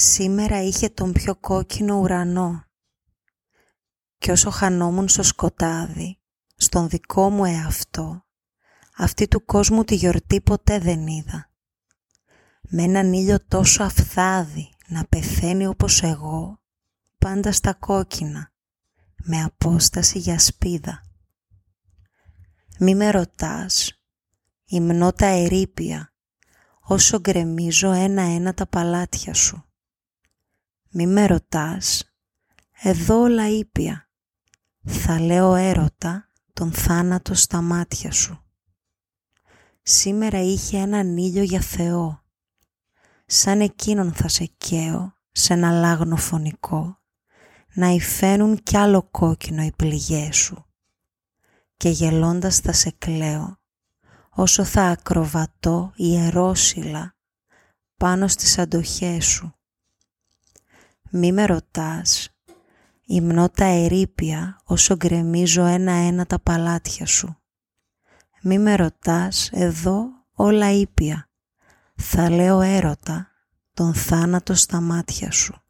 Σήμερα είχε τον πιο κόκκινο ουρανό κι όσο χανόμουν στο σκοτάδι, στον δικό μου εαυτό, αυτή του κόσμου τη γιορτή ποτέ δεν είδα. Με έναν ήλιο τόσο αφθάδι να πεθαίνει όπως εγώ, πάντα στα κόκκινα, με απόσταση για σπίδα. Μη με ρωτάς, υμνώ τα ερήπια, όσο γκρεμίζω ένα-ένα τα παλάτια σου. Μη με ρωτάς, εδώ όλα ήπια, θα λέω έρωτα τον θάνατο στα μάτια σου. Σήμερα είχε έναν ήλιο για Θεό, σαν εκείνον θα σε καίω σε ένα λάγνο φωνικό, να υφαίνουν κι άλλο κόκκινο οι πληγές σου και γελώντας θα σε κλαίω όσο θα ακροβατώ ιερόσιλα πάνω στις αντοχές σου. Μη με ρωτάς, υμνώ τα ερήπια όσο γκρεμίζω ένα-ένα τα παλάτια σου. Μη με ρωτάς, εδώ όλα ήπια, θα λέω έρωτα τον θάνατο στα μάτια σου.